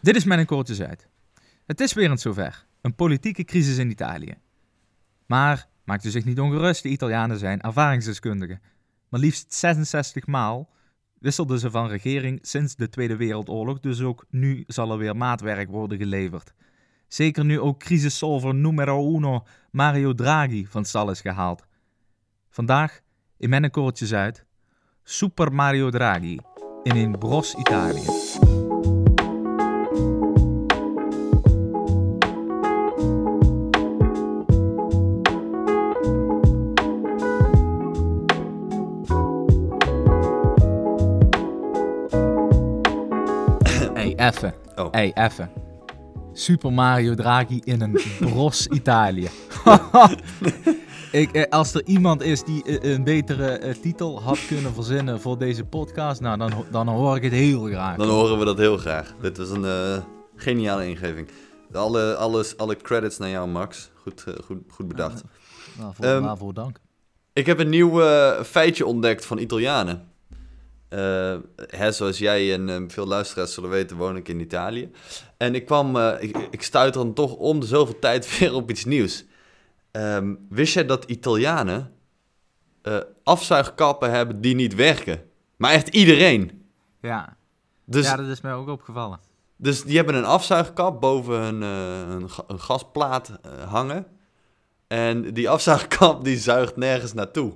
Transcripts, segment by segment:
Dit is mijn kortjes uit. Het is weer eens zover. Een politieke crisis in Italië. Maar maakt u zich niet ongerust, de Italianen zijn ervaringsdeskundigen. Maar liefst 66 maal wisselden ze van regering sinds de Tweede Wereldoorlog, dus ook nu zal er weer maatwerk worden geleverd. Zeker nu ook crisissolver numero uno Mario Draghi van stal is gehaald. Vandaag in mijn kortjes uit Super Mario Draghi in een bros Italië. Effen. Oh. Hey, effen. Super Mario Draghi in een bros Italië. Ik, eh, als er iemand is die eh, een betere eh, titel had kunnen verzinnen voor deze podcast, nou, dan, dan hoor ik het heel graag. Dan horen we dat heel graag. Dit was een geniale ingeving. Alle, alles, alle credits naar jou, Max. Goed, goed, goed bedacht. Waarvoor, Ehm, waarvoor dank. Ik heb een nieuw feitje ontdekt van Italianen. Hè, zoals jij en eh, veel luisteraars zullen weten, woon ik in Italië. En ik kwam, eh, ik, ik stuit dan toch om de zoveel tijd weer op iets nieuws. Ehm, wist jij dat Italianen afzuigkappen hebben die niet werken? Maar echt iedereen. Ja. Dus, ja, dat is mij ook opgevallen. dus die hebben een afzuigkap boven hun, een, een gasplaat hangen. En die afzuigkap die zuigt nergens naartoe.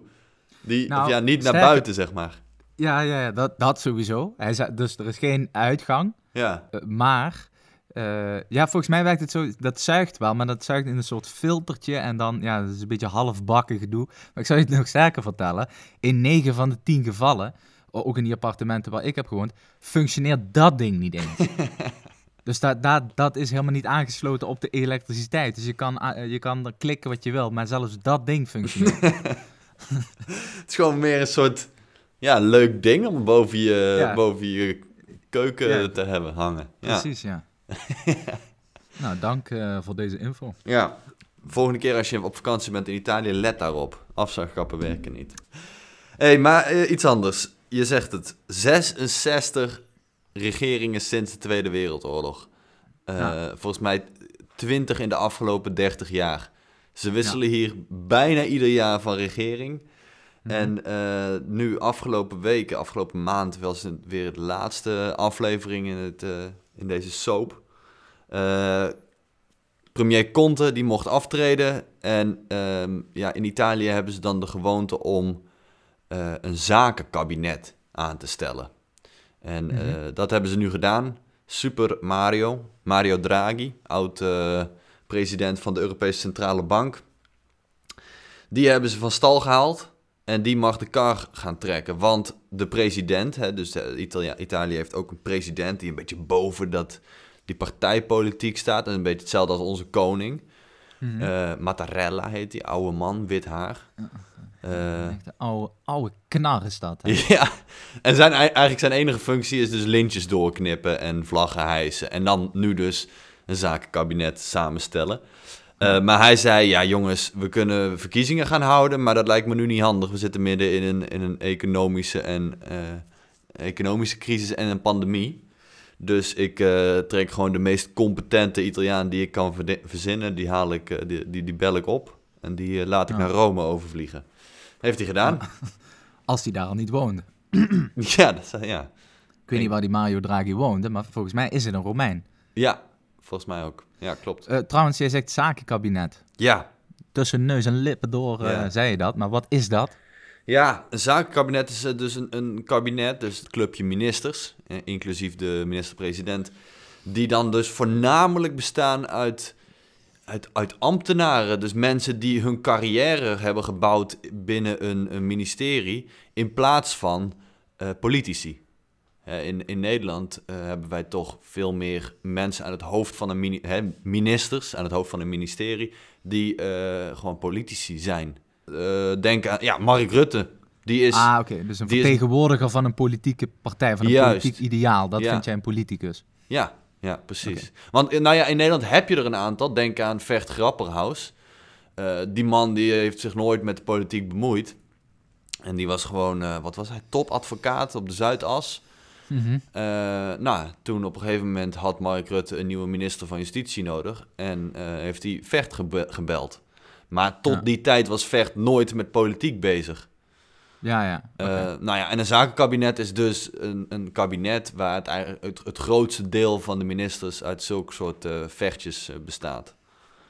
Die, Nou, of ja, niet naar buiten, zeg maar. Ja, ja, ja dat, dat sowieso. Hij zei, dus er is geen uitgang. Ja, eh, maar, eh, ja, volgens mij werkt het zo, dat zuigt wel, maar dat zuigt in een soort filtertje. En dan, ja, dat is een beetje halfbakken gedoe. Maar ik zou je het nog sterker vertellen. In 9 van de 10 gevallen, ook in die appartementen waar ik heb gewoond, functioneert dat ding niet eens. Dus dat, dat, dat is helemaal niet aangesloten op de elektriciteit. Dus je kan, a- je kan er klikken wat je wil, maar zelfs dat ding functioneert. het is gewoon meer een soort ja, leuk ding om boven je, Ja. boven je keuken Ja. te hebben hangen. Ja. Precies, ja. nou, dank eh, voor deze info. ja. Volgende keer als je op vakantie bent in Italië, let daarop. Afzuigkappen werken niet. Hey, maar eh, iets anders. Je zegt het. 66 regeringen sinds de Tweede Wereldoorlog. Eh. Volgens mij 20 in de afgelopen 30 jaar. Ze wisselen hier bijna ieder jaar van regering. Mhm. En eh, nu afgelopen weken, afgelopen maand, was het weer de laatste aflevering in, het, eh, in deze soap. Eh, premier Conte, die mocht aftreden. En ehm, ja, in Italië hebben ze dan de gewoonte om een zakenkabinet aan te stellen. En Mhm. dat hebben ze nu gedaan. Super Mario, Mario Draghi, oud president van de Europese Centrale Bank. Die hebben ze van stal gehaald. En die mag de kar gaan trekken. Want de president, hè, dus de Italia, Italië heeft ook een president die een beetje boven dat, die partijpolitiek staat. En een beetje hetzelfde als onze koning. Eh, Mattarella heet die, oude man, wit haar. Eh, Echt een oude, oude knar is dat. Hè? ja, en zijn, eigenlijk zijn enige functie is dus lintjes doorknippen en vlaggen hijsen. En dan nu dus een zakenkabinet samenstellen. Eh, maar hij zei, ja jongens, we kunnen verkiezingen gaan houden, maar dat lijkt me nu niet handig. We zitten midden in een, in een economische, en, eh, economische crisis en een pandemie. Dus ik eh, trek gewoon de meest competente Italiaan die ik kan verzinnen. Die, haal ik, die, die, die bel ik op en die laat ik Ja. naar Rome overvliegen. Heeft hij gedaan. Als die daar al niet woonde. Ja, dat ja. Ik weet niet waar die Mario Draghi woonde, maar volgens mij is het een Romein. ja, volgens mij ook. Ja, klopt. Eh, trouwens, jij zegt zakenkabinet. Ja. Tussen neus en lippen door eh, zei je dat, maar wat is dat? ja, een zakenkabinet is eh, dus een, een kabinet, dus het clubje ministers, inclusief de minister-president, die dan dus voornamelijk bestaan uit, uit, uit ambtenaren. Dus mensen die hun carrière hebben gebouwd binnen een, een ministerie, in plaats van politici. In, in Nederland eh, hebben wij toch veel meer mensen aan het hoofd van een mini- hè, ministers, aan het hoofd van een ministerie, die eh, gewoon politici zijn. Eh, denk aan, ja, Mark Rutte. Die is, ah, oké. Dus een is- vertegenwoordiger van een politieke partij, van een Juist. politiek ideaal. Dat Ja. vind jij een politicus. ja, ja, precies. Want nou ja, in Nederland heb je er een aantal. Denk aan Vert Grapperhaus. Die man die heeft zich nooit met de politiek bemoeid. En die was gewoon, wat was hij, topadvocaat op de Zuidas. Mhm. Eh, nou, toen op een gegeven moment had Mark Rutte een nieuwe minister van Justitie nodig. En eh, heeft hij Vecht gebe- gebeld. Maar tot Ja. die tijd was Vecht nooit met politiek bezig. Ja, ja. Eh, oké. nou ja, en een zakenkabinet is dus een, een kabinet waar het, eigenlijk het, het grootste deel van de ministers uit zulke soort vechtjes bestaat.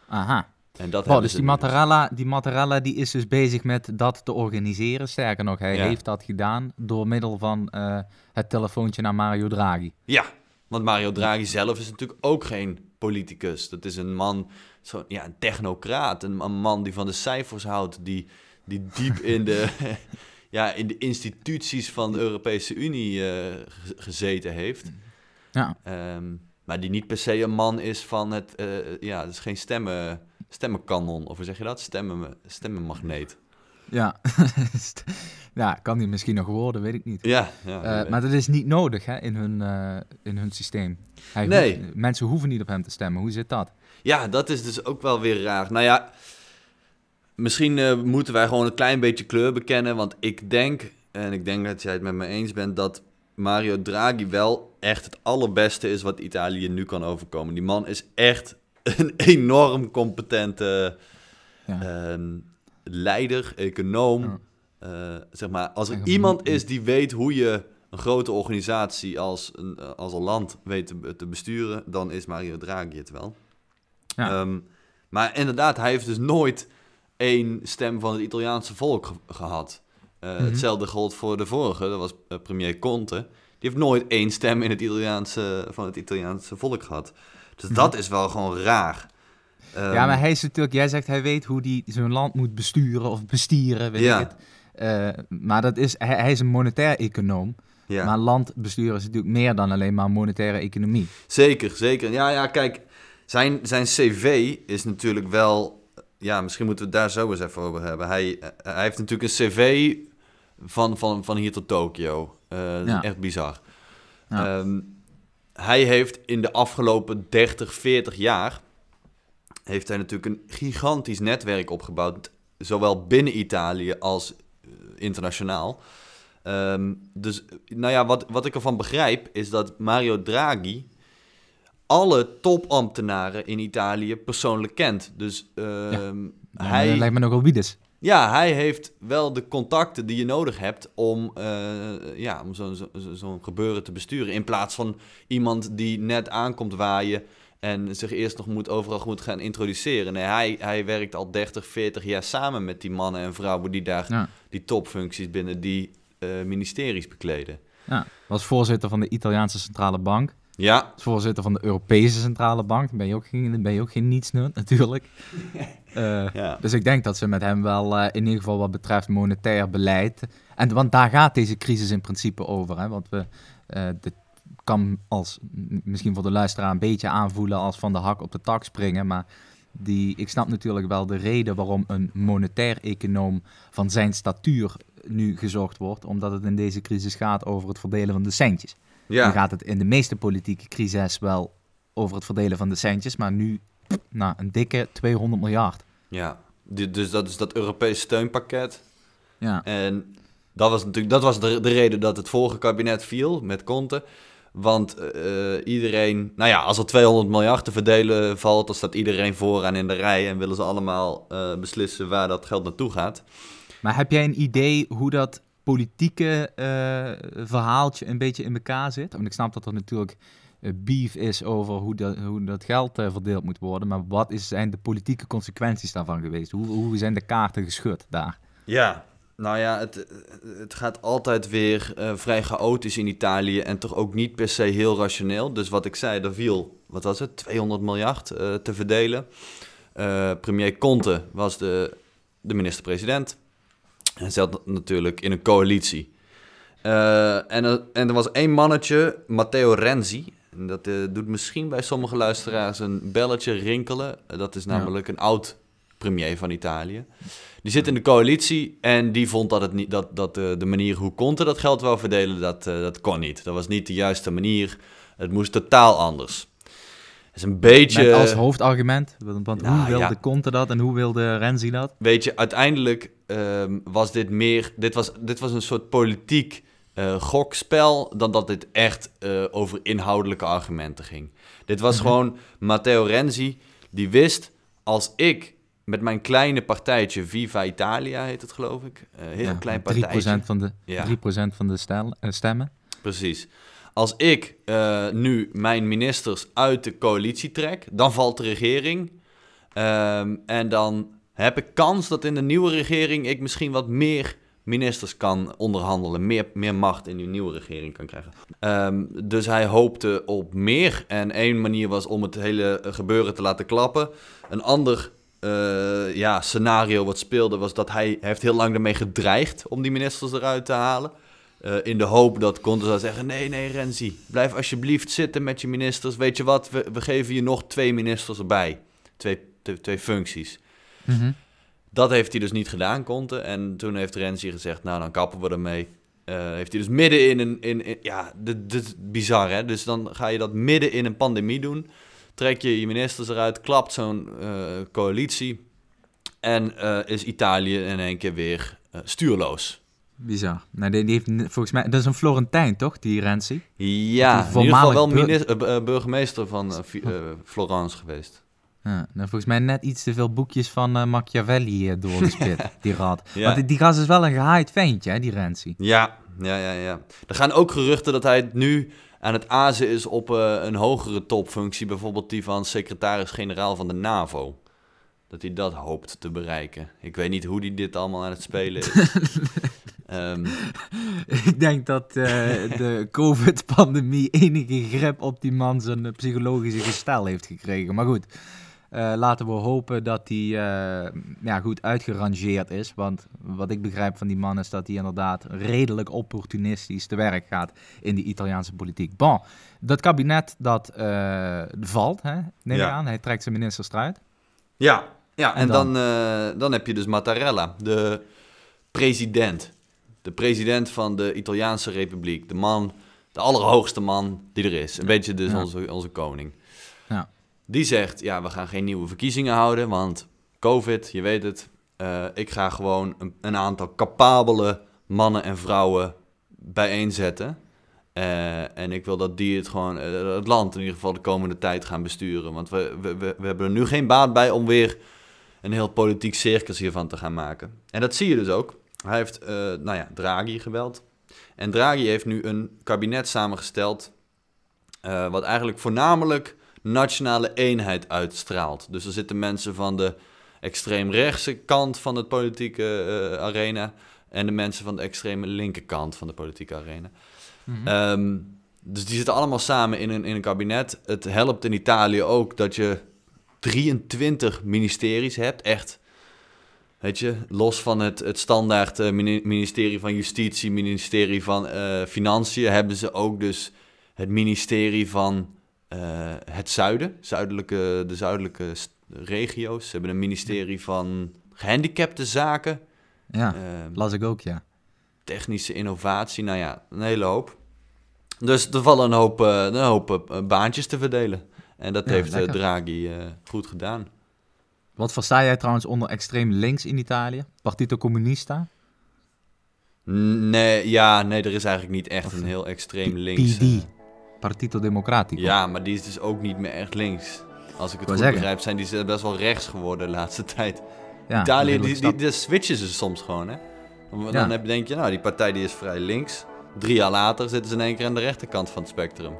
Aha. En dat Oh, dus die dus. Mattarella, die die is dus bezig met dat te organiseren. Sterker nog, hij Ja. heeft dat gedaan door middel van eh, het telefoontje naar Mario Draghi. Ja, want Mario Draghi zelf is natuurlijk ook geen politicus. Dat is een man, zo, ja, een technocraat. Een, een man die van de cijfers houdt, die, die diep in de, ja, in de instituties van de Europese Unie eh, ge- gezeten heeft. Ja, Ehm, maar die niet per se een man is van het, eh, ja, het is geen stemmen, stemmenkanon, of hoe zeg je dat? Stemmen, stemmenmagneet. ja. ja, kan die misschien nog worden, weet ik niet. Ja, ja. Eh, maar dat is niet nodig hè, in, hun, eh, in hun systeem. Hij Nee. hoeft- mensen hoeven niet op hem te stemmen. Hoe zit dat? Ja, dat is dus ook wel weer raar. Nou ja, misschien eh, moeten wij gewoon een klein beetje kleur bekennen. Want ik denk, en ik denk dat jij het met me eens bent, dat Mario Draghi wel echt het allerbeste is wat Italië nu kan overkomen. Die man is echt een enorm competente Ja. ehm, leider, econoom. Ja. Eh, zeg maar, als er iemand is die weet hoe je een grote organisatie als een, eh, als een land weet te, te besturen, dan is Mario Draghi het wel. Ja. Ehm, maar inderdaad, hij heeft dus nooit één stem van het Italiaanse volk ge- gehad. Eh, Mhm. Hetzelfde gold voor de vorige, dat was premier Conte. Die heeft nooit één stem in het Italiaanse, van het Italiaanse volk gehad. Dus Mhm. dat is wel gewoon raar. Ehm, ja, maar hij is natuurlijk, jij zegt hij weet hoe hij zo'n land moet besturen of bestieren, weet Ja. ik het. Eh, maar dat is, hij, hij is een monetair econoom. ja. Maar landbestuur is natuurlijk meer dan alleen maar monetaire economie. Zeker, zeker. Ja, ja, kijk, zijn, zijn cv is natuurlijk wel... Ja, misschien moeten we het daar zo eens even over hebben. Hij, eh, hij heeft natuurlijk een cv van, van, van hier tot Tokio. Eh, Ja. echt bizar. Ja. Ehm, hij heeft in de afgelopen 30, 40 jaar... heeft hij natuurlijk een gigantisch netwerk opgebouwd. Zowel binnen Italië als eh, internationaal. Ehm, dus, nou ja, wat, wat ik ervan begrijp is dat Mario Draghi alle topambtenaren in Italië persoonlijk kent. Dus ehm, Hij... hij, lijkt me nogal wiedes. Ja, hij heeft wel de contacten die je nodig hebt om, eh, ja, om zo'n zo, gebeuren te besturen. In plaats van iemand die net aankomt waaien en zich eerst nog moet, overal moet gaan introduceren. Nee, hij, hij werkt al 30, 40 jaar samen met die mannen en vrouwen die daar Ja. die topfuncties binnen die eh, ministeries bekleden. Ja. Was voorzitter van de Italiaanse Centrale Bank. Ja, Als voorzitter van de Europese Centrale Bank. Ben je ook geen, ben je ook geen nietsnut natuurlijk. Eh, ja. Dus ik denk dat ze met hem wel, eh, in ieder geval wat betreft monetair beleid. En, want daar gaat deze crisis in principe over. Hè? Want we, eh dit kan als, misschien voor de luisteraar een beetje aanvoelen als van de hak op de tak springen. Maar die, ik snap natuurlijk wel de reden waarom een monetair econoom van zijn statuur nu gezocht wordt. Omdat het in deze crisis gaat over het verdelen van de centjes. Ja. gaat het in de meeste politieke crises wel over het verdelen van de centjes. Maar nu, nou, een dikke 200 miljard. ja. Dus dat is dat Europese steunpakket. Ja. En dat was natuurlijk dat was de, de reden dat het vorige kabinet viel met Conte. Want eh, iedereen, nou ja, als er 200 miljard te verdelen valt, dan staat iedereen vooraan in de rij en willen ze allemaal eh, beslissen waar dat geld naartoe gaat. Maar heb jij een idee hoe dat politieke eh, verhaaltje een beetje in elkaar zit? Want ik snap dat er natuurlijk eh, beef is over hoe dat, hoe dat geld eh, verdeeld moet worden. Maar wat is, zijn de politieke consequenties daarvan geweest? Hoe, hoe zijn de kaarten geschud daar? Ja, nou ja, het, het gaat altijd weer vrij chaotisch in Italië en toch ook niet per se heel rationeel. Dus wat ik zei, er viel, wat was het, 200 miljard te verdelen. Premier Conte was de, de minister-president en zat natuurlijk in een coalitie. Eh, en, er, en er was één mannetje, Matteo Renzi. En dat eh, doet misschien bij sommige luisteraars een belletje rinkelen. Eh, dat is Ja. namelijk een oud premier van Italië. Die zit in de coalitie en die vond dat, het niet, dat, dat eh, de manier hoe Conte dat geld wou verdelen, dat, eh, dat kon niet. Dat was niet de juiste manier. Het moest totaal anders. Is een beetje... Met als hoofdargument, want, want Nou, hoe wilde ja. Conte dat en hoe wilde Renzi dat? Weet je, uiteindelijk ehm, was dit meer... Dit was, dit was een soort politiek eh, gokspel dan dat dit echt eh, over inhoudelijke argumenten ging. Dit was Mhm. gewoon Matteo Renzi, die wist als ik met mijn kleine partijtje, Viva Italia heet het geloof ik, eh, heel Ja, klein 3% partijtje. van de, Ja. 3% van de stemmen. Precies. Als ik eh, nu mijn ministers uit de coalitie trek, dan valt de regering. Ehm, en dan heb ik kans dat in de nieuwe regering ik misschien wat meer ministers kan onderhandelen. Meer, meer macht in die nieuwe regering kan krijgen. Ehm, dus hij hoopte op meer. En één manier was om het hele gebeuren te laten klappen. Een ander eh, ja, scenario wat speelde was dat hij heeft heel lang ermee gedreigd om die ministers eruit te halen. Eh, in de hoop dat Conte zou zeggen: Nee, nee, Renzi, blijf alsjeblieft zitten met je ministers. Weet je wat, we, we geven je nog twee ministers erbij. Twee, twee, twee functies. Mhm. Dat heeft hij dus niet gedaan, Conte. En toen heeft Renzi gezegd: Nou, dan kappen we ermee. Eh, heeft hij dus midden in een. In, in- ja, dit, dit is bizar hè. Dus dan ga je dat midden in een pandemie doen. Trek je je ministers eruit, klapt zo'n eh, coalitie. En is Italië in één keer weer stuurloos. Bizar. Nou, die, die heeft volgens mij... Dat is een Florentijn, toch? Die Renzi? Ja, Die in ieder geval wel eh, eh, burgemeester van eh, Florence geweest. Ja, nou, volgens mij net iets te veel boekjes van Machiavelli eh, doorgespit, die rat. Ja. Want die, gast is wel een gehaaid ventje, hè, die Renzi. Ja, ja, ja, ja. Er gaan ook geruchten dat hij nu aan het azen is op een hogere topfunctie, bijvoorbeeld die van secretaris-generaal van de NAVO. Dat hij dat hoopt te bereiken. Ik weet niet hoe hij dit allemaal aan het spelen is. Ehm, Ik denk dat eh, de COVID-pandemie enige grip op die man zijn eh, psychologische gestel heeft gekregen. Maar goed, eh, laten we hopen dat hij eh, ja, goed uitgerangeerd is. Want wat ik begrijp van die man is dat hij inderdaad redelijk opportunistisch te werk gaat in die Italiaanse politiek. Bon, dat kabinet dat eh, valt, hè, neem Ja. ik aan. Hij trekt zijn ministers eruit. ja, ja, en, En dan, dan? eh, dan heb je dus Mattarella, de president. De president van de Italiaanse Republiek. De man, de allerhoogste man die er is. Een beetje dus onze, onze koning. Ja. Die zegt, ja, we gaan geen nieuwe verkiezingen houden, want COVID, je weet het. eh, ik ga gewoon een, een aantal capabele mannen en vrouwen bijeenzetten. Eh, en ik wil dat die het gewoon, eh, het land in ieder geval de komende tijd gaan besturen. Want we, we, we, we hebben er nu geen baat bij om weer een heel politiek circus hiervan te gaan maken. En dat zie je dus ook. Hij heeft, eh, nou ja, Draghi gebeld. En Draghi heeft nu een kabinet samengesteld. eh, wat eigenlijk voornamelijk nationale eenheid uitstraalt. Dus er zitten mensen van de extreemrechtse kant van het politieke eh, arena. En de mensen van de extreme linkerkant van de politieke arena. Ehm, dus die zitten allemaal samen in een, in een kabinet. Het helpt in Italië ook dat je 23 ministeries hebt. Echt, weet je, los van het, het standaard eh, mini- ministerie van Justitie, ministerie van eh, Financiën, hebben ze ook dus het ministerie van eh, het zuiden, zuidelijke, de zuidelijke regio's. Ze hebben een ministerie van gehandicapte zaken, Ja, ehm, las ik ook, ja. technische innovatie, nou ja, een hele hoop. Dus er vallen een hoop, een hoop baantjes te verdelen. En dat Ja, heeft lekker. Draghi goed gedaan. Wat versta jij trouwens onder extreem links in Italië? Partito Comunista? Nee, ja, nee, er is eigenlijk niet echt Of een heel extreem links. PD. eh, Partito Democratico. ja, maar die is dus ook niet meer echt links. Als ik het goed zeggen. begrijp, zijn die best wel rechts geworden de laatste tijd. Ja, Italië, die, die, die switchen ze soms gewoon, hè. Dan Ja. heb, denk je, nou, die partij die is vrij links. Drie jaar later zitten ze in één keer aan de rechterkant van het spectrum.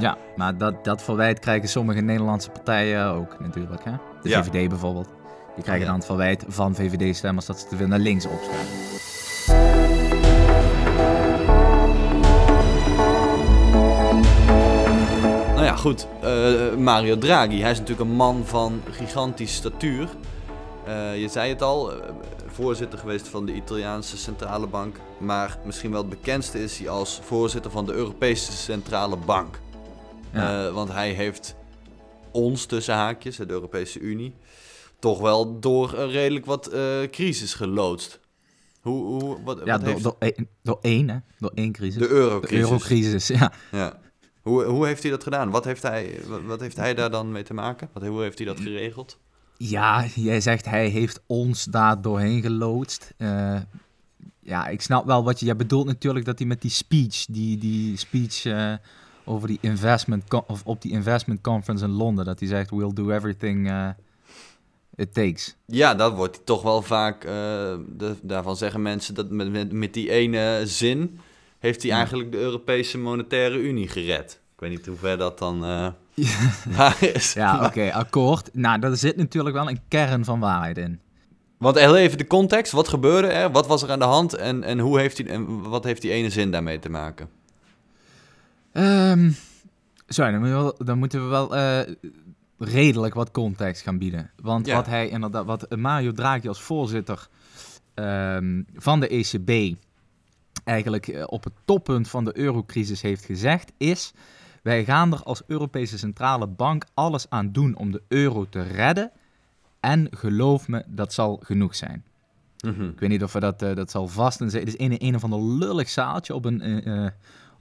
Ja, maar dat, dat verwijt krijgen sommige Nederlandse partijen ook natuurlijk. Hè? De Ja. VVD bijvoorbeeld. Die krijgen dan het verwijt van VVD-stemmers dat ze te veel naar links opstaan. Nou ja, goed. Eh, Mario Draghi, hij is natuurlijk een man van gigantisch statuur. Eh, je zei het al, eh, voorzitter geweest van de Italiaanse Centrale Bank. Maar misschien wel het bekendste is hij als voorzitter van de Europese Centrale Bank. Ja. Want hij heeft ons tussen haakjes, de Europese Unie, toch wel door een redelijk wat eh, crisis geloodst. Hoe, hoe, wat, ja, wat door, heeft door, één, door één, hè? Door één crisis. de De eurocrisis? eurocrisis, ja. Ja. Hoe, hoe heeft hij dat gedaan? Wat heeft hij, wat, wat heeft hij daar dan mee te maken? Wat, hoe heeft hij dat geregeld? Ja, jij zegt hij heeft ons daar doorheen geloodst. Eh, ja, ik snap wel wat je... Je bedoelt natuurlijk dat hij met die speech, die, die speech eh, over die investment... of op die investment conference in Londen, dat hij zegt, we'll do everything eh, it takes. Ja, dat wordt toch wel vaak. eh, de, daarvan zeggen mensen dat met, met, met die ene zin. heeft hij Ja. eigenlijk de Europese Monetaire Unie gered. Ik weet niet hoe ver dat dan. eh, waar is. Ja, oké, akkoord. Nou, daar zit natuurlijk wel een kern van waarheid in. Want heel even de context. Wat gebeurde er? Wat was er aan de hand? En, en, hoe heeft die, en wat heeft die ene zin daarmee te maken? Ehm sorry, dan, moeten we wel, dan moeten we wel eh, redelijk wat context gaan bieden. Want Ja. wat hij inderdaad, wat Mario Draghi als voorzitter ehm, van de ECB eigenlijk eh, op het toppunt van de eurocrisis heeft gezegd, is wij gaan er als Europese Centrale Bank alles aan doen om de euro te redden. En geloof me, dat zal genoeg zijn. Mhm. Ik weet niet of we dat, eh, dat zal vast en zeker. Het is een, een of ander lullig zaaltje op een,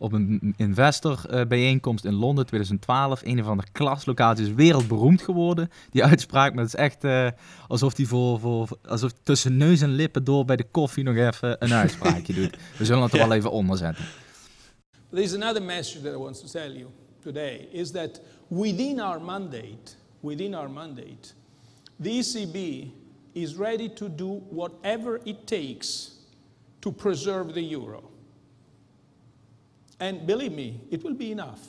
op een investor eh, bijeenkomst in Londen 2012. Een of ander klaslocatie is wereldberoemd geworden. Die uitspraak, maar het is echt eh, alsof hij voor, voor, alsof tussen neus en lippen door bij de koffie nog even een uitspraakje doet. We zullen het er wel even onder zetten. There's another message that I want to tell you today is that within our mandate, within our mandate, the ECB is ready to do whatever it takes to preserve the euro. And believe me, it will be enough.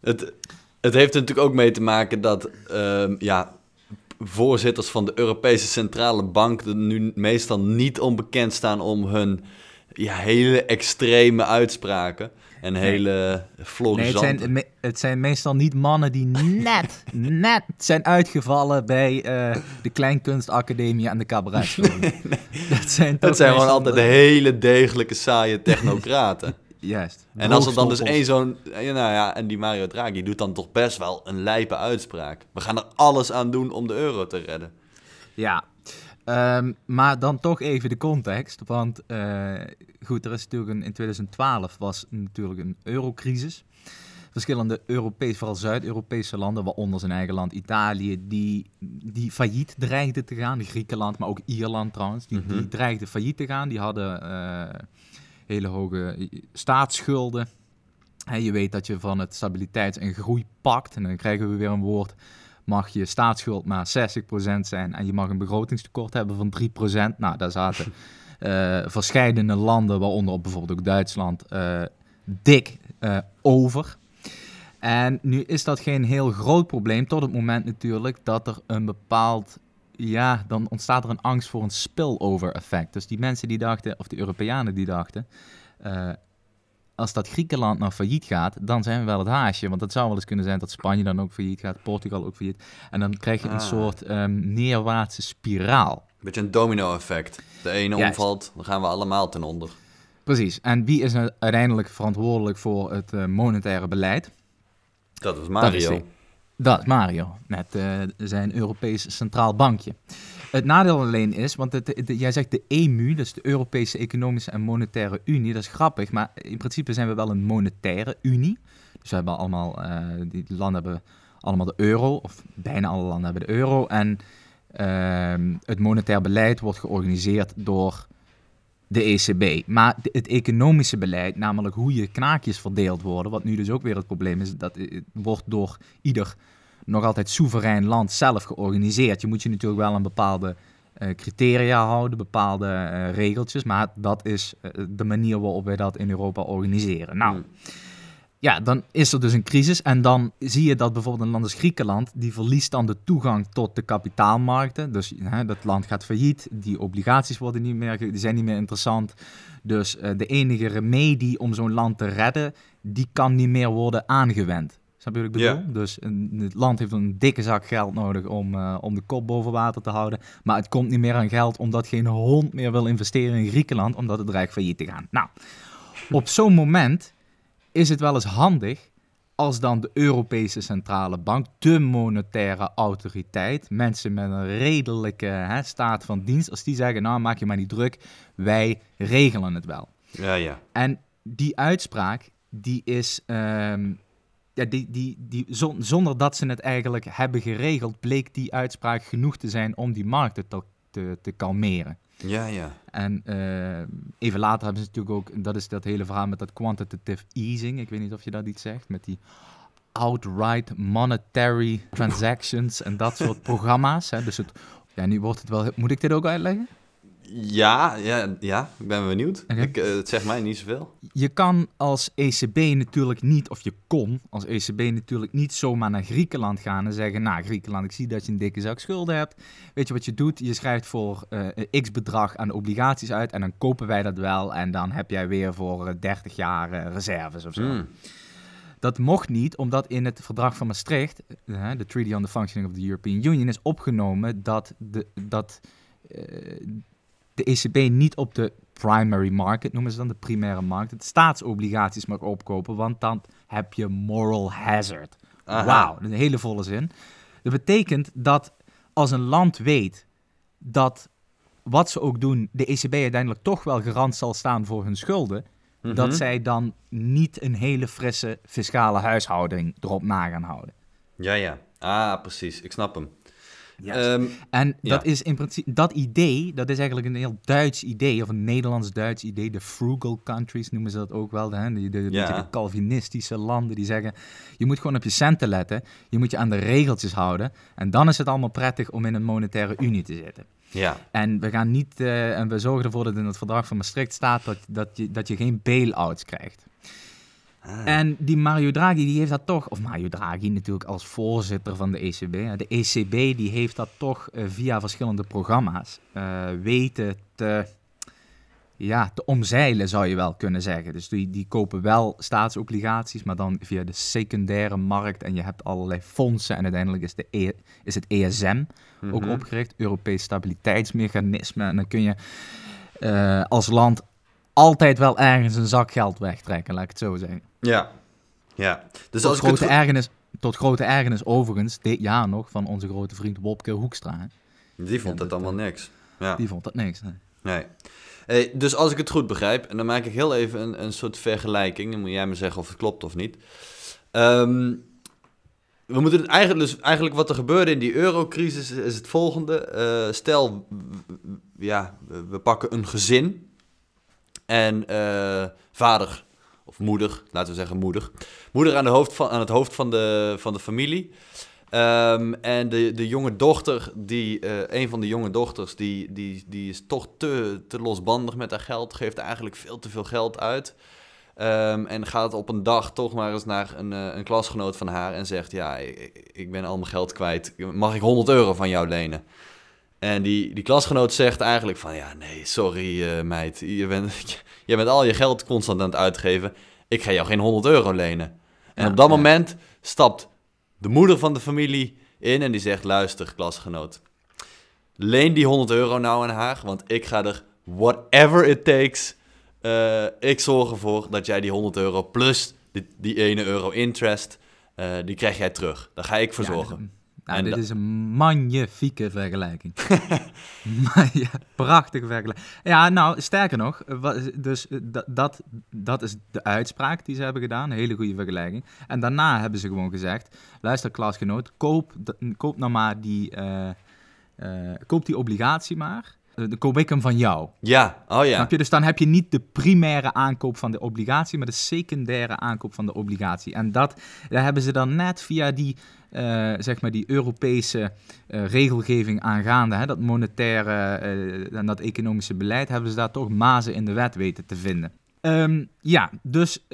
Het, het heeft er natuurlijk ook mee te maken dat ehm, ja, voorzitters van de Europese Centrale Bank er nu meestal niet onbekend staan om hun ja, hele extreme uitspraken en hele Nee, het zijn, het zijn meestal niet mannen die net, net zijn uitgevallen bij eh, de Kleinkunstacademie en de cabaretschool. Dat zijn, toch Het zijn gewoon altijd de- hele degelijke, saaie technocraten. Juist. en als er dan dus één zo'n... ja, Nou ja, en die Mario Draghi doet dan toch best wel een lijpe uitspraak. We gaan er alles aan doen om de euro te redden. Ja, Ehm, maar dan toch even de context. Want eh, goed, er is natuurlijk een, in 2012 was natuurlijk een eurocrisis. Verschillende Europese, vooral Zuid-Europese landen, waaronder zijn eigen land Italië, die, die failliet dreigden te gaan. Griekenland, maar ook Ierland trouwens, die, die Mhm. dreigden failliet te gaan. Die hadden eh, hele hoge staatsschulden. Hè, je weet dat je van het stabiliteits- en groeipact, en dan krijgen we weer een woord, mag je staatsschuld maar 60% zijn en je mag een begrotingstekort hebben van 3%. Nou, daar zaten eh verschillende landen, waaronder ook bijvoorbeeld ook Duitsland, eh, dik eh, over. En nu is dat geen heel groot probleem, tot het moment natuurlijk dat er een bepaald, ja, dan ontstaat er een angst voor een spillover effect. Dus die mensen die dachten, of de Europeanen die dachten, eh, als dat Griekenland nou failliet gaat, dan zijn we wel het haasje. Want het zou wel eens kunnen zijn dat Spanje dan ook failliet gaat, Portugal ook failliet. En dan krijg je een Ah. soort ehm, neerwaartse spiraal. Beetje een domino-effect. De ene Juist. omvalt, dan gaan we allemaal ten onder. Precies. En wie is nou uiteindelijk verantwoordelijk voor het eh, monetaire beleid? Dat is Dat Mario. is. Dat is Mario, met eh, zijn Europees Centraal Bankje. Het nadeel alleen is, want het, jij zegt de EMU, dus de Europese Economische en Monetaire Unie, dat is grappig, maar in principe zijn we wel een monetaire unie. Dus we hebben allemaal, eh, die landen hebben allemaal de euro, of bijna alle landen hebben de euro. En ehm, het monetair beleid wordt georganiseerd door de ECB. Maar het economische beleid, namelijk hoe je knaakjes verdeeld worden, wat nu dus ook weer het probleem is, dat eh, wordt door ieder nog altijd soeverein land zelf georganiseerd. Je moet je natuurlijk wel aan bepaalde eh, criteria houden, bepaalde eh, regeltjes, maar dat is eh, de manier waarop wij dat in Europa organiseren. Nou, Hmm. Ja, dan is er dus een crisis en dan zie je dat bijvoorbeeld een land als Griekenland, die verliest dan de toegang tot de kapitaalmarkten. Dus hè, dat land gaat failliet, die obligaties worden niet meer, die zijn niet meer interessant. Dus eh, de enige remedie om zo'n land te redden, die kan niet meer worden aangewend. Snap je wat ik bedoel? Dus een, het land heeft een dikke zak geld nodig om, eh, om de kop boven water te houden. Maar het komt niet meer aan geld omdat geen hond meer wil investeren in Griekenland, omdat het dreigt failliet te gaan. Nou, op zo'n moment is het wel eens handig als dan de Europese Centrale Bank, de monetaire autoriteit, mensen met een redelijke hè, staat van dienst, als die zeggen, nou maak je maar niet druk, wij regelen het wel. Ja, ja. En die uitspraak, die is, ehm, ja, die, die, die, zon- zonder dat ze het eigenlijk hebben geregeld, bleek die uitspraak genoeg te zijn om die markten te, te, te kalmeren. Ja, ja. En uh, even later hebben ze natuurlijk ook, dat is dat hele verhaal met dat quantitative easing. Ik weet niet of je dat iets zegt, met die outright monetary transactions en dat soort programma's. Hè. Dus het, ja, nu wordt het wel, moet ik dit ook uitleggen? Ja, ja, ja, ik ben benieuwd. Ik, uh, het zegt mij niet zoveel. Je kan als ECB natuurlijk niet, of je kon als ECB natuurlijk niet zomaar naar Griekenland gaan en zeggen: Nou, Griekenland, ik zie dat je een dikke zak schulden hebt. Weet je wat je doet? Je schrijft voor uh, x bedrag aan obligaties uit en dan kopen wij dat wel. En dan heb jij weer voor 30 jaar reserves of zo. Hmm. Dat mocht niet, omdat in het verdrag van Maastricht, de Treaty on the Functioning of the European Union, is opgenomen dat, de, dat de ECB niet op de primary market, noemen ze dan de primaire markt, het staatsobligaties mag opkopen, want dan heb je moral hazard. Wauw, een hele volle zin. Dat betekent dat als een land weet dat wat ze ook doen, de ECB uiteindelijk toch wel garant zal staan voor hun schulden, dat mhm. zij dan niet een hele frisse fiscale huishouding erop na gaan houden. Ja, ja. Ah, precies. Ik snap hem. Ehm, en dat is in principe, dat idee, dat is eigenlijk een heel Duits idee, of een Nederlands-Duits idee. De frugal countries noemen ze dat ook wel. Hè? De, de, de, Calvinistische landen die zeggen, je moet gewoon op je centen letten. Je moet je aan de regeltjes houden. En dan is het allemaal prettig om in een monetaire unie te zitten. Ja. En we gaan niet, uh, en we zorgen ervoor dat in het verdrag van Maastricht staat dat, dat, je, dat je geen bail-outs krijgt. Ah. En die Mario Draghi, die heeft dat toch, of Mario Draghi natuurlijk als voorzitter van de ECB. De ECB die heeft dat toch uh, via verschillende programma's uh, weten te, ja, te omzeilen, zou je wel kunnen zeggen. Dus die, die kopen wel staatsobligaties, maar dan via de secundaire markt. En je hebt allerlei fondsen. En uiteindelijk is, de e, is het ESM ook mhm. opgericht, Europees Stabiliteitsmechanisme. En dan kun je uh, als land altijd wel ergens een zak geld wegtrekken, laat ik het zo zeggen. Ja, ja. Dus tot, als grote het... ergernis, tot grote ergernis overigens, dit jaar nog, van onze grote vriend Wopke Hoekstra. Die vond het allemaal niks. Ja. Die vond dat niks, nee. nee. Hey, dus als ik het goed begrijp, en dan maak ik heel even een, een soort vergelijking, dan moet jij me zeggen of het klopt of niet. Ehm, we moeten eigenlijk, dus eigenlijk wat er gebeurde in die eurocrisis is het volgende. Uh, stel, ja, we pakken een gezin en uh, vader moeder, laten we zeggen moeder. Moeder aan, hoofd van, aan het hoofd van de, van de familie. Um, en de, de jonge dochter, die, uh, een van de jonge dochters, die, die, die is toch te, te losbandig met haar geld. Geeft eigenlijk veel te veel geld uit. Um, en gaat op een dag toch maar eens naar een, uh, een klasgenoot van haar en zegt: Ja, ik, ben al mijn geld kwijt. Mag ik 100 euro van jou lenen? En die, die klasgenoot zegt eigenlijk van, ja, nee, sorry uh, meid, je bent, je bent al je geld constant aan het uitgeven. Ik ga jou geen 100 euro lenen. En op dat moment stapt de moeder van de familie in en die zegt, luister klasgenoot, leen die 100 euro nou aan haar, want ik ga er whatever it takes, uh, ik zorg ervoor dat jij die 100 euro plus die, die ene euro interest, uh, die krijg jij terug. Daar ga ik voor zorgen. Nou, dit is een magnifieke vergelijking. ja, prachtige vergelijking. Ja, nou, sterker nog, dus eh, dat, dat is de uitspraak die ze hebben gedaan. Een hele goede vergelijking. En daarna hebben ze gewoon gezegd, luister klasgenoot, koop, koop nou maar die, uh, uh, koop die obligatie maar. Koop ik hem van jou. Ja, oh ja. je? Dus dan heb je niet de primaire aankoop van de obligatie, maar de secundaire aankoop van de obligatie. En dat daar hebben ze dan net via die uh, zeg maar die Europese uh, regelgeving aangaande, hè, dat monetaire uh, en dat economische beleid, hebben ze daar toch mazen in de wet weten te vinden. Um, ja, dus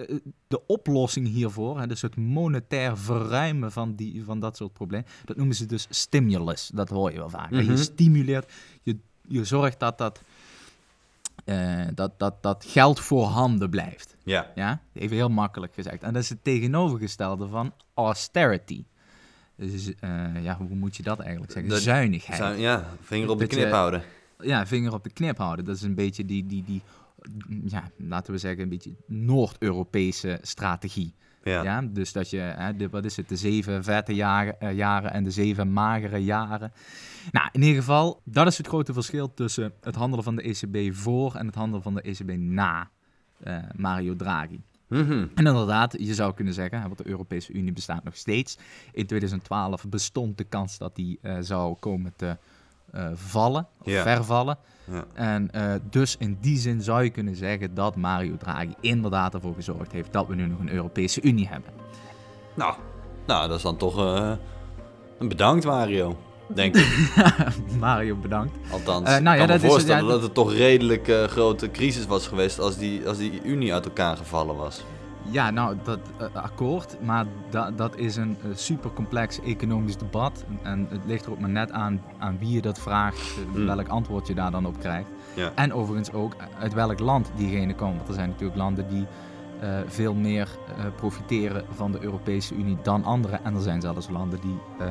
de oplossing hiervoor, hè, dus het monetair verruimen van, die, van dat soort problemen, dat noemen ze dus stimulus. Dat hoor je wel vaak. Mm Je mhm. stimuleert, je, zorgt dat dat, dat, dat dat geld voorhanden blijft. Ja. ja. Even heel makkelijk gezegd. En dat is het tegenovergestelde van austerity. Dus uh, ja, hoe moet je dat eigenlijk zeggen? Zuinigheid. ja, vinger op de knip houden. Ja, vinger op de knip houden. Dat is een beetje die, die, die ja, laten we zeggen, een beetje Noord-Europese strategie. Ja. ja. dus dat je, hè, de, wat is het, de zeven vette jaren, uh, jaren en de zeven magere jaren. Nou, in ieder geval, dat is het grote verschil tussen het handelen van de ECB voor en het handelen van de ECB na uh, Mario Draghi. Mhm. En inderdaad, je zou kunnen zeggen, want de Europese Unie bestaat nog steeds. In 2012 bestond de kans dat die uh, zou komen te eh, vallen, of Ja. vervallen. Ja. En eh, dus in die zin zou je kunnen zeggen dat Mario Draghi inderdaad ervoor gezorgd heeft dat we nu nog een Europese Unie hebben. Nou, nou, dat is dan toch eh, een bedankt Mario, denk ik. Mario, bedankt. Althans, nou ja, ik kan dat me is- voorstellen ja, dat het toch redelijk grote crisis was geweest als die, als die Unie uit elkaar gevallen was. Ja, nou, dat eh, akkoord, maar da- dat is een eh, super complex economisch debat. En het ligt er ook maar net aan, aan wie je dat vraagt, eh, Hmm. welk antwoord je daar dan op krijgt. Ja. En overigens ook uit welk land diegene komt. Want er zijn natuurlijk landen die eh, veel meer eh, profiteren van de Europese Unie dan anderen. En er zijn zelfs landen die eh,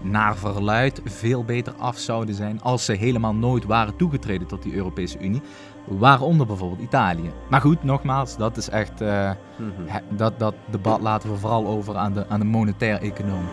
naar verluid veel beter af zouden zijn als ze helemaal nooit waren toegetreden tot die Europese Unie. Waaronder bijvoorbeeld Italië. Maar goed, nogmaals, dat is echt. eh, Mhm. He- dat, dat debat laten we vooral over aan de, aan de monetair econoom.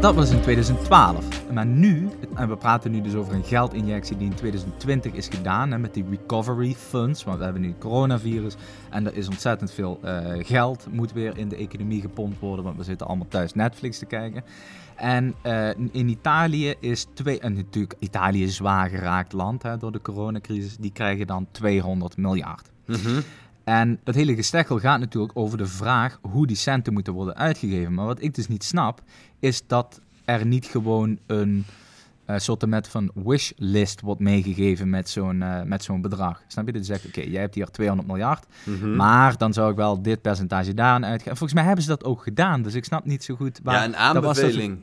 Dat was in 2012. Maar nu, en we praten nu dus over een geldinjectie die in 2020 is gedaan hè, met die recovery funds. Want we hebben nu het coronavirus en er is ontzettend veel eh, geld moet weer in de economie gepompt worden. Want we zitten allemaal thuis Netflix te kijken. En eh, in Italië is twee, en natuurlijk Italië is zwaar geraakt land hè, door de coronacrisis. Die krijgen dan 200 miljard. Mhm. En dat hele gestekkel gaat natuurlijk over de vraag hoe die centen moeten worden uitgegeven. Maar wat ik dus niet snap, is dat er niet gewoon een eh soort met van wishlist wordt meegegeven met zo'n eh, met zo'n bedrag. Snap je? Dat je zegt, oké, jij hebt hier 200 miljard, Mhm. maar dan zou ik wel dit percentage daaraan uitgeven. Volgens mij hebben ze dat ook gedaan, dus ik snap niet zo goed waar... ja, een dat was dat- aanbeveling.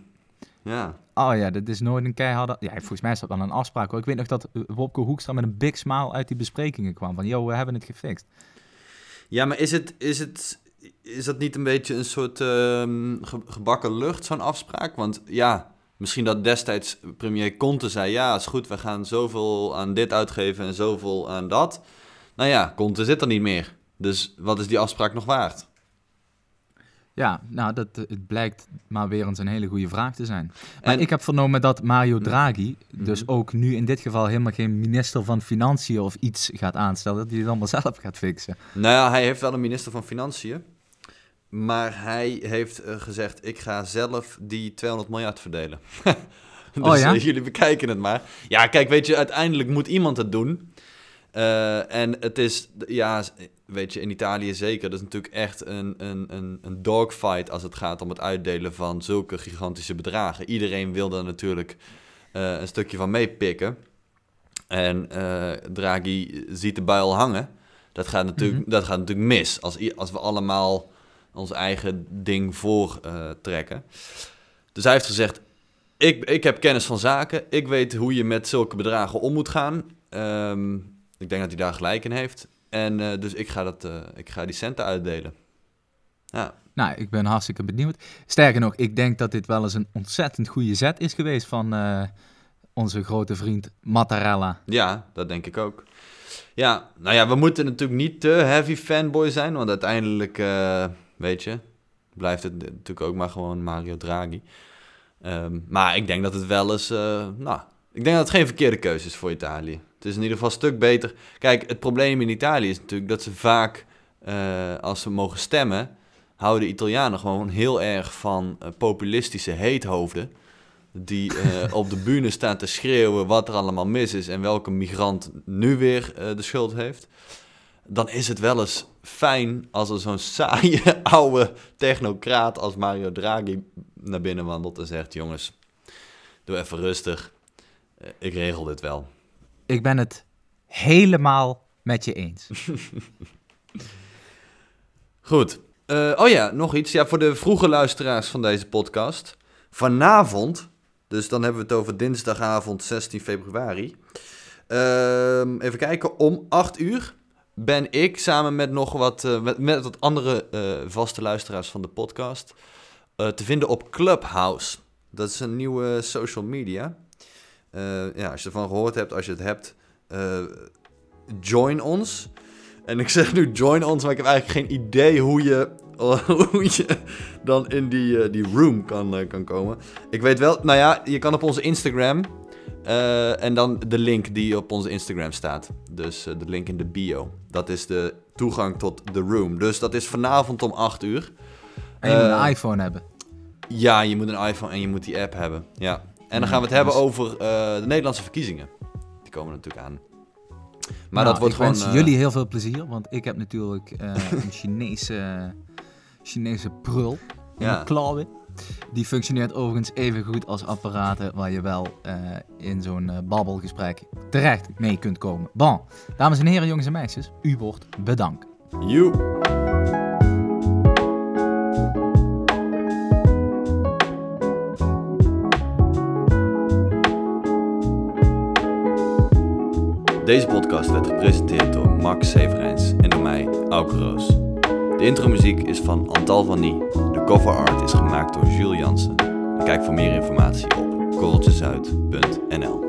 Ja. Oh ja, dat is nooit een keiharde... Ja, volgens mij is dat wel een afspraak hoor. Ik weet nog dat eh, Wopke Hoekstra met een big smile uit die besprekingen kwam. Van, yo, we hebben het gefixt. Ja, maar is, het, is, het, is dat niet een beetje een soort ehm, ge- gebakken lucht, zo'n afspraak? Want ja, misschien dat destijds premier Conte zei... ja, is goed, we gaan zoveel aan dit uitgeven en zoveel aan dat. Nou ja, Conte zit er niet meer. Dus wat is die afspraak nog waard? Ja, nou, dat, eh, het blijkt maar weer eens een hele goede vraag te zijn. Maar En- ik heb vernomen dat Mario Draghi dus Mhm. ook nu in dit geval helemaal geen minister van Financiën of iets gaat aanstellen. Dat hij het allemaal zelf gaat fixen. Nou ja, hij heeft wel een minister van Financiën. Maar hij heeft eh, gezegd, ik ga zelf die 200 miljard verdelen. dus Oh ja? eh, jullie bekijken het maar. Ja, kijk, weet je, uiteindelijk moet iemand het doen. Eh, en het is, ja, weet je, in Italië zeker. Dat is natuurlijk echt een, een, een, een dogfight als het gaat om het uitdelen van zulke gigantische bedragen. Iedereen wil daar natuurlijk eh, een stukje van meepikken. En eh, Draghi ziet de buil hangen. Dat gaat natuurlijk, Mhm. dat gaat natuurlijk mis als, als we allemaal ons eigen ding voor eh, trekken. Dus hij heeft gezegd, ik, ik heb kennis van zaken. Ik weet hoe je met zulke bedragen om moet gaan. Ehm, ik denk dat hij daar gelijk in heeft. En eh, dus ik ga, dat, eh, ik ga die centen uitdelen. Ja, Nou, ik ben hartstikke benieuwd. Sterker nog, ik denk dat dit wel eens een ontzettend goede zet is geweest van eh, onze grote vriend Mattarella. ja, dat denk ik ook. Ja, nou ja, we moeten natuurlijk niet te heavy fanboy zijn. Want uiteindelijk, weet je, blijft het natuurlijk ook maar gewoon Mario Draghi. Ehm, maar ik denk dat het wel eens, nou, ik denk dat het geen verkeerde keuze is voor Italië. Het is in ieder geval een stuk beter. Kijk, het probleem in Italië is natuurlijk dat ze vaak, eh, als ze mogen stemmen, houden Italianen gewoon heel erg van eh, populistische heethoofden. Die eh, op de bühne staan te schreeuwen wat er allemaal mis is en welke migrant nu weer de schuld heeft. Dan is het wel eens fijn als er zo'n saaie oude technocraat als Mario Draghi naar binnen wandelt en zegt: Jongens, doe even rustig. Eh, ik regel dit wel. Ik ben het helemaal met je eens. Goed. Eh, oh ja, nog iets. Ja, voor de vroege luisteraars van deze podcast. Vanavond, dus dan hebben we het over dinsdagavond 16 februari. Ehm, even kijken, om 8 uur ben ik samen met nog wat, eh, met, met wat andere vaste luisteraars van de podcast te vinden op Clubhouse. Dat is een nieuwe social media. Eh, ja, als je ervan gehoord hebt, als je het hebt, eh, join ons. En ik zeg nu join ons, maar ik heb eigenlijk geen idee hoe je hoe je dan in die, eh, die room kan, kan komen. Ik weet wel, nou ja, je kan op onze Instagram. en dan de link die op onze Instagram staat. Dus de link in de bio. Dat is de toegang tot de room. Dus dat is vanavond om 8 uur. En je moet een iPhone hebben. Ja, je moet een iPhone en je moet die app hebben. Ja. En dan gaan we het hebben dus- over eh, de Nederlandse verkiezingen. Die komen natuurlijk aan. Maar Nou, dat wordt ik gewoon... wens eh, jullie heel veel plezier, want ik heb natuurlijk eh, een Chinese, Chinese prul in Ja. klauwen. Die functioneert overigens even goed als apparaten waar je wel in zo'n babbelgesprek terecht mee kunt komen. Bon, dames en heren, jongens en meisjes, u wordt bedankt. You. Deze podcast werd gepresenteerd door Max Severijns en door mij, Auke Roos. De intromuziek is van Antal van Nie. De cover art is gemaakt door Jules Jansen. Kijk voor meer informatie op korreltjesuit.nl